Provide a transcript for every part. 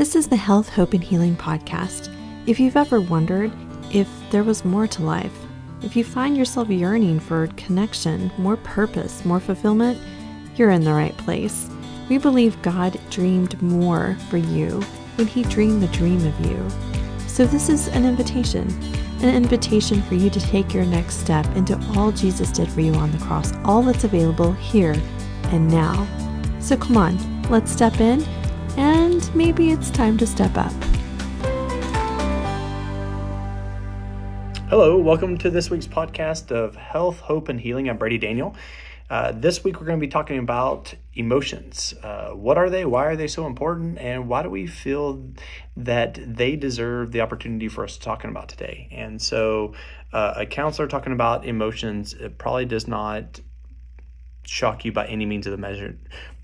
This is the Health, Hope, and Healing podcast. If you've ever wondered if there was more to life, if you find yourself yearning for connection, more purpose, more fulfillment, you're in the right place. We believe God dreamed more for you when He dreamed the dream of you. So, this is an invitation an invitation for you to take your next step into all Jesus did for you on the cross, all that's available here and now. So, come on, let's step in, and maybe it's time to step up. Hello, welcome to this week's podcast of Health, Hope, and Healing. I'm Brady Daniel. Uh, this week, we're going to be talking about emotions. Uh, what are they? Why are they so important? And why do we feel that they deserve the opportunity for us to talking about today? And so, uh, a counselor talking about emotions it probably does not shock you by any means of the measure.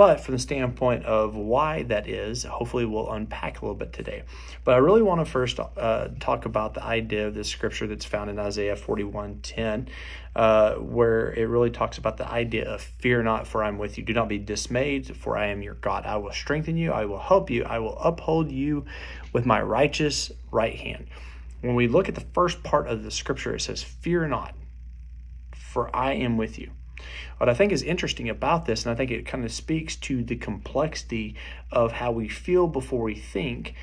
But from the standpoint of why that is, hopefully we'll unpack a little bit today. But I really want to first uh, talk about the idea of the scripture that's found in Isaiah 41:10, uh, where it really talks about the idea of fear not, for I'm with you. Do not be dismayed, for I am your God. I will strengthen you. I will help you. I will uphold you with my righteous right hand. When we look at the first part of the scripture, it says, Fear not, for I am with you. What I think is interesting about this, and I think it kind of speaks to the complexity of how we feel before we think,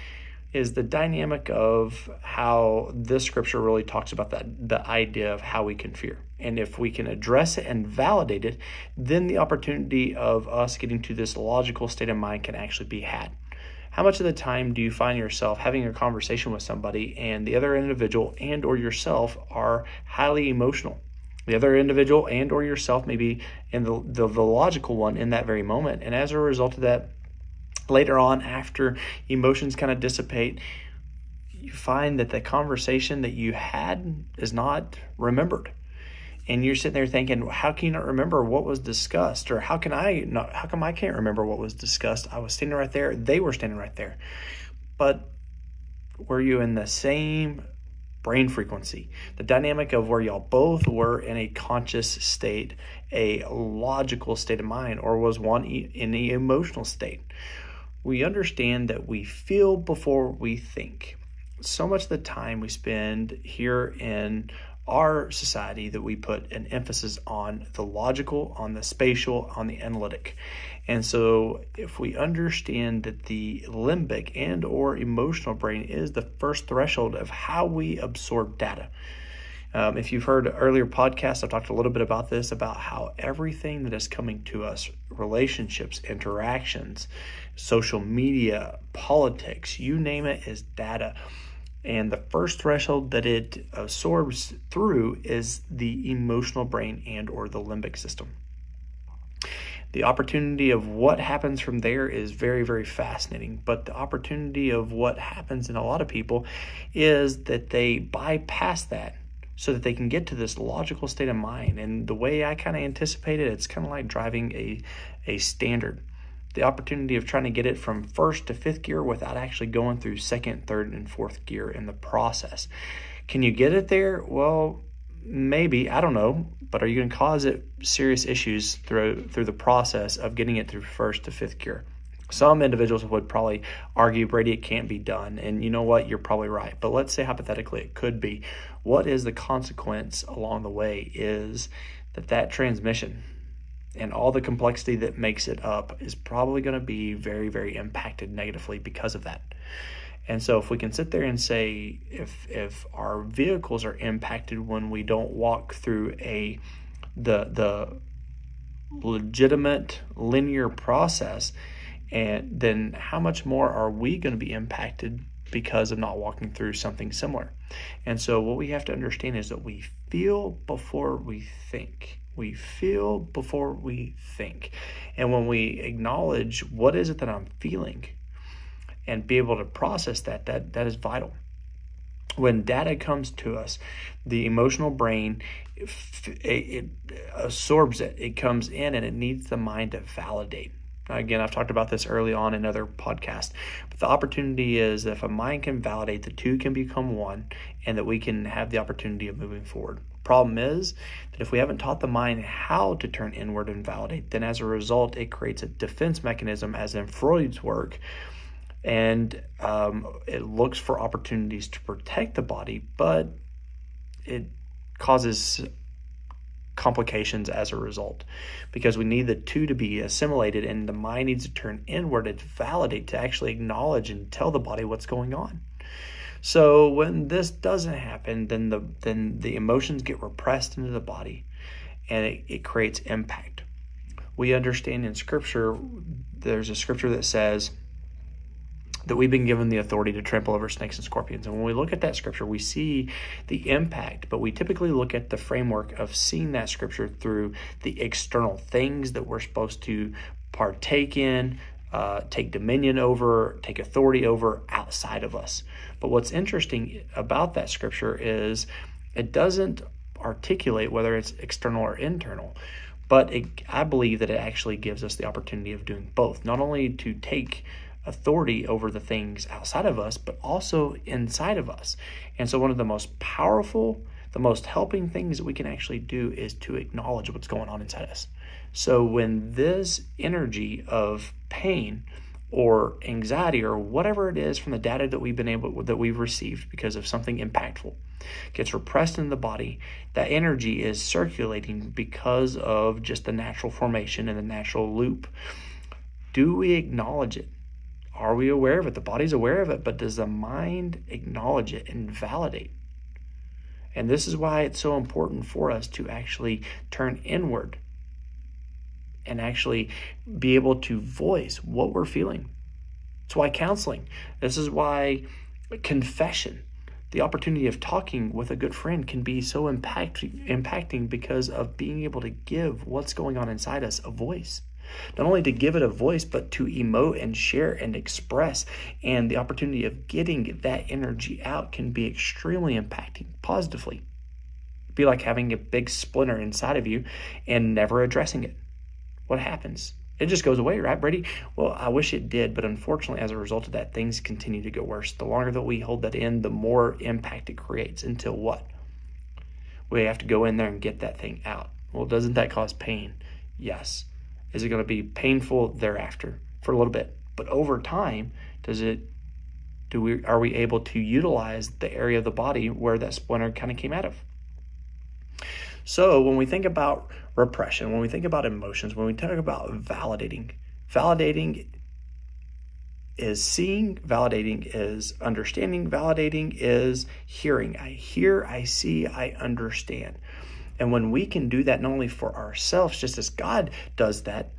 is the dynamic of how this scripture really talks about that the idea of how we can fear. And if we can address it and validate it, then the opportunity of us getting to this logical state of mind can actually be had. How much of the time do you find yourself having a conversation with somebody and the other individual and or yourself are highly emotional? The other individual and or yourself maybe in the, the, the logical one in that very moment. And as a result of that later on after emotions kind of dissipate you find that the conversation that you had is not remembered. And you're sitting there thinking how can you not remember what was discussed? Or how can i not how come i can't remember what was discussed? I was standing right there. They were standing right there. But were you in the same brain frequency, the dynamic of where y'all both were in a conscious state, a logical state of mind, or was one in the emotional state. We understand that we feel before we think. So much of the time we spend here in our society that we put an emphasis on the logical, on the spatial, on the analytic. And so if we understand that the limbic and or emotional brain is the first threshold of how we absorb data. Um, if you've heard earlier podcasts, I've talked a little bit about this about how everything that is coming to us relationships, interactions, social media, politics, you name it, is data and the first threshold that it absorbs through is the emotional brain and or the limbic system. The opportunity of what happens from there is very very fascinating. But the opportunity of what happens in a lot of people is that they bypass that so that they can get to this logical state of mind. And the way i kind of anticipate it it's kind of like driving a a standard the opportunity of trying to get it from first to fifth gear without actually going through second, third, and fourth gear in the process. Can you get it there? Well, maybe I don't know, but are you going to cause it serious issues through through the process of getting it through first to fifth gear? Some individuals would probably argue, Brady, it can't be done. And you know what? You're probably right. But let's say hypothetically it could be. What is the consequence along the way is that that transmission, and all the complexity that makes it up is probably going to be very, very impacted negatively because of that. And so if we can sit there and say if if our vehicles are impacted when we don't walk through a the the legitimate linear process and then how much more are we going to be impacted because of not walking through something similar. And so what we have to understand is that we feel before we think. We feel before we think. And when we acknowledge what is it that I'm feeling and be able to process that, that, that is vital. When data comes to us, the emotional brain it, it absorbs it. It comes in and it needs the mind to validate. Again, I've talked about this early on in other podcasts, but the opportunity is that if a mind can validate, the two can become one, and that we can have the opportunity of moving forward. Problem is that if we haven't taught the mind how to turn inward and validate, then as a result, it creates a defense mechanism, as in Freud's work, and um, it looks for opportunities to protect the body, but it causes complications as a result. Because we need the two to be assimilated and the mind needs to turn inward to validate to actually acknowledge and tell the body what's going on so when this doesn't happen then the then the emotions get repressed into the body and it, it creates impact we understand in scripture there's a scripture that says that we've been given the authority to trample over snakes and scorpions. And when we look at that scripture, we see the impact, but we typically look at the framework of seeing that scripture through the external things that we're supposed to partake in, uh, take dominion over, take authority over outside of us. But what's interesting about that scripture is it doesn't articulate whether it's external or internal. But it, I believe that it actually gives us the opportunity of doing both, not only to take authority over the things outside of us, but also inside of us. And so, one of the most powerful, the most helping things that we can actually do is to acknowledge what's going on inside us. So, when this energy of pain or anxiety or whatever it is from the data that we've been able that we've received because of something impactful gets repressed in the body that energy is circulating because of just the natural formation and the natural loop do we acknowledge it are we aware of it? The body's aware of it, but does the mind acknowledge it and validate? And this is why it's so important for us to actually turn inward and actually be able to voice what we're feeling. That's why counseling. This is why confession, the opportunity of talking with a good friend can be so impact, impacting because of being able to give what's going on inside us a voice. Not only to give it a voice, but to emote and share and express. And the opportunity of getting that energy out can be extremely impacting positively. It'd be like having a big splinter inside of you and never addressing it. What happens? It just goes away, right, Brady? Well, I wish it did, but unfortunately, as a result of that, things continue to get worse. The longer that we hold that in, the more impact it creates until what? We have to go in there and get that thing out. Well, doesn't that cause pain? Yes. Is it going to be painful thereafter for a little bit? But over time, does it do we are we able to utilize the area of the body where that splinter kind of came out of? So when we think about repression, when we think about emotions, when we talk about validating, validating is seeing, validating is understanding, validating is hearing. I hear, I see, I understand. And when we can do that not only for ourselves, just as God does that,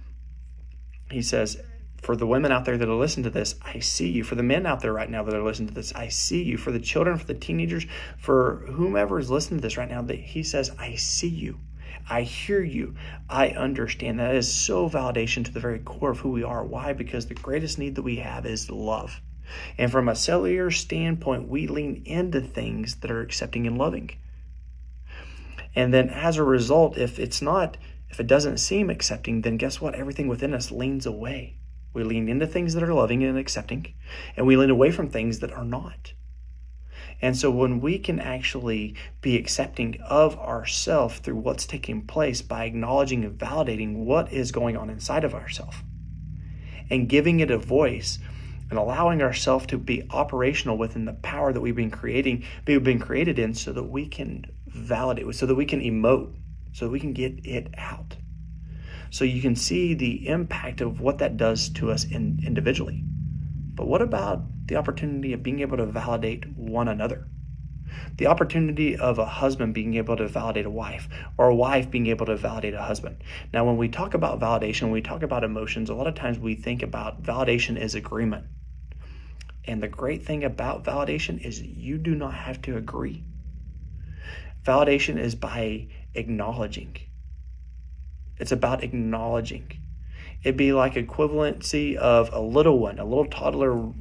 He says, for the women out there that are listening to this, I see you. For the men out there right now that are listening to this, I see you. For the children, for the teenagers, for whomever is listening to this right now, that He says, I see you. I hear you. I understand. That is so validation to the very core of who we are. Why? Because the greatest need that we have is love. And from a cellular standpoint, we lean into things that are accepting and loving. And then as a result, if it's not, if it doesn't seem accepting, then guess what? Everything within us leans away. We lean into things that are loving and accepting, and we lean away from things that are not. And so when we can actually be accepting of ourself through what's taking place by acknowledging and validating what is going on inside of ourselves and giving it a voice and allowing ourselves to be operational within the power that we've been creating, we've been created in so that we can validate, so that we can emote, so that we can get it out. So you can see the impact of what that does to us in, individually. But what about the opportunity of being able to validate one another? The opportunity of a husband being able to validate a wife, or a wife being able to validate a husband. Now, when we talk about validation, when we talk about emotions, a lot of times we think about validation is agreement. And the great thing about validation is you do not have to agree. Validation is by acknowledging. It's about acknowledging. It'd be like equivalency of a little one, a little toddler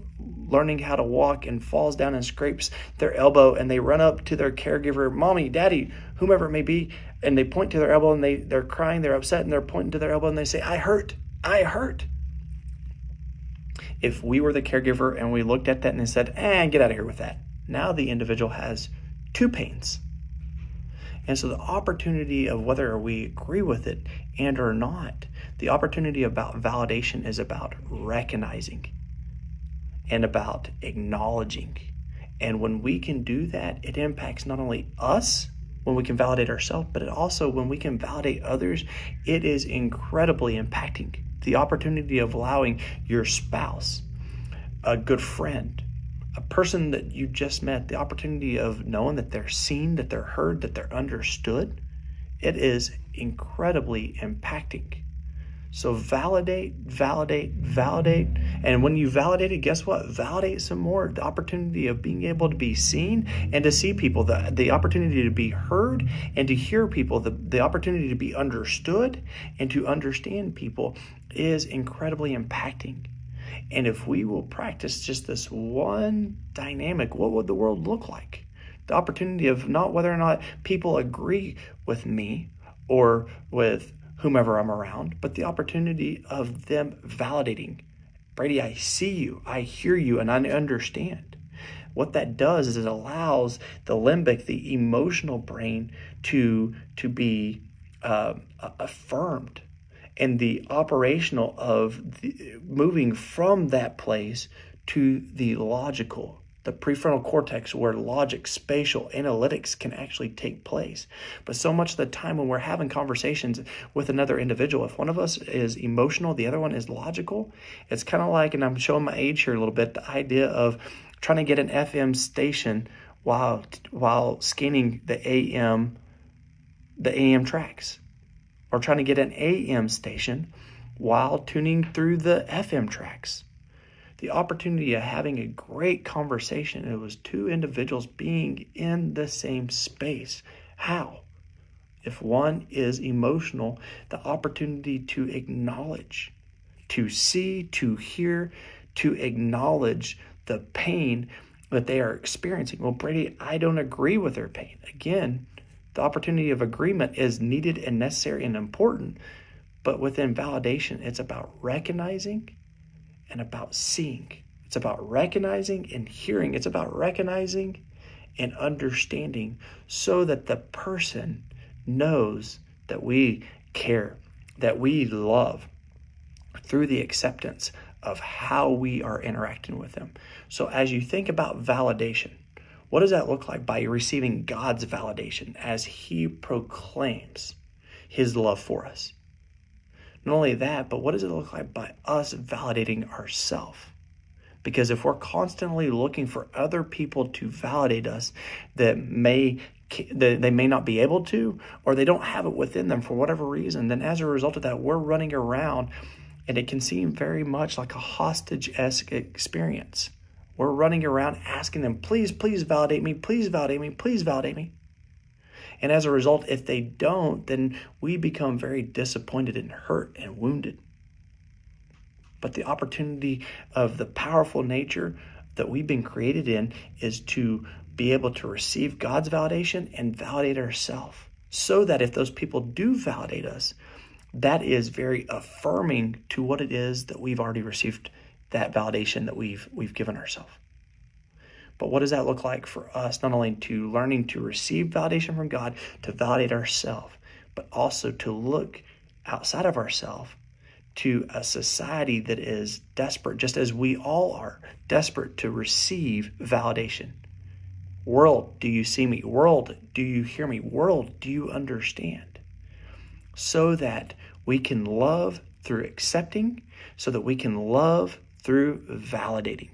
learning how to walk and falls down and scrapes their elbow and they run up to their caregiver, mommy, daddy, whomever it may be, and they point to their elbow and they, they're crying, they're upset, and they're pointing to their elbow and they say, I hurt, I hurt. If we were the caregiver and we looked at that and they said, eh, get out of here with that. Now the individual has two pains. And so the opportunity of whether we agree with it and or not, the opportunity about validation is about recognizing. and about acknowledging. And when we can do that, it impacts not only us when we can validate ourselves, but it also when we can validate others, it is incredibly impacting. The opportunity of allowing your spouse, a good friend, a person that you just met, the opportunity of knowing that they're seen, that they're heard, that they're understood, it is incredibly impacting. So validate, validate, validate. And when you validate it, guess what? Validate some more. The opportunity of being able to be seen and to see people, the, the opportunity to be heard and to hear people, the, the opportunity to be understood and to understand people is incredibly impacting. And if we will practice just this one dynamic, what would the world look like? The opportunity of not whether or not people agree with me or with whomever I'm around, but the opportunity of them validating Brady, I see you, I hear you, and I understand. What that does is it allows the limbic, the emotional brain, to to be uh, affirmed, and the operational of the, moving from that place to the logical, the prefrontal cortex where logic, spatial, analytics can actually take place. But so much of the time when we're having conversations with another individual, if one of us is emotional, the other one is logical, it's kind of like, and I'm showing my age here a little bit, the idea of trying to get an FM station while while scanning the AM the AM tracks or trying to get an AM station while tuning through the FM tracks the opportunity of having a great conversation. It was two individuals being in the same space. How? If one is emotional, the opportunity to acknowledge, to see, to hear, to acknowledge the pain that they are experiencing. Well, Brady, I don't agree with their pain. Again, the opportunity of agreement is needed and necessary and important, but within validation, it's about recognizing and about seeing. It's about recognizing and hearing. It's about recognizing and understanding so that the person knows that we care, that we love through the acceptance of how we are interacting with them. So, as you think about validation, what does that look like by receiving God's validation as He proclaims His love for us? Not only that, but what does it look like by us validating ourselves? Because if we're constantly looking for other people to validate us that may that they may not be able to or they don't have it within them for whatever reason, then as a result of that, we're running around and it can seem very much like a hostage esque experience. We're running around asking them, please, please validate me, please validate me, please validate me. And as a result, if they don't, then we become very disappointed and hurt and wounded. But the opportunity of the powerful nature that we've been created in is to be able to receive God's validation and validate ourselves. So that if those people do validate us, that is very affirming to what it is that we've already received that validation that we've we've given ourselves. But what does that look like for us, not only to learning to receive validation from God, to validate ourselves, but also to look outside of ourselves to a society that is desperate, just as we all are, desperate to receive validation. World, do you see me? World, do you hear me? World, do you understand? So that we can love through accepting, so that we can love through validating.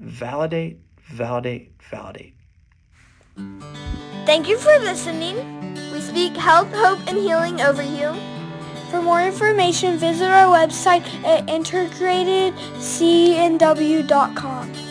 Validate, validate, validate. Thank you for listening. We speak health, hope, and healing over you. For more information, visit our website at integratedcandw.com.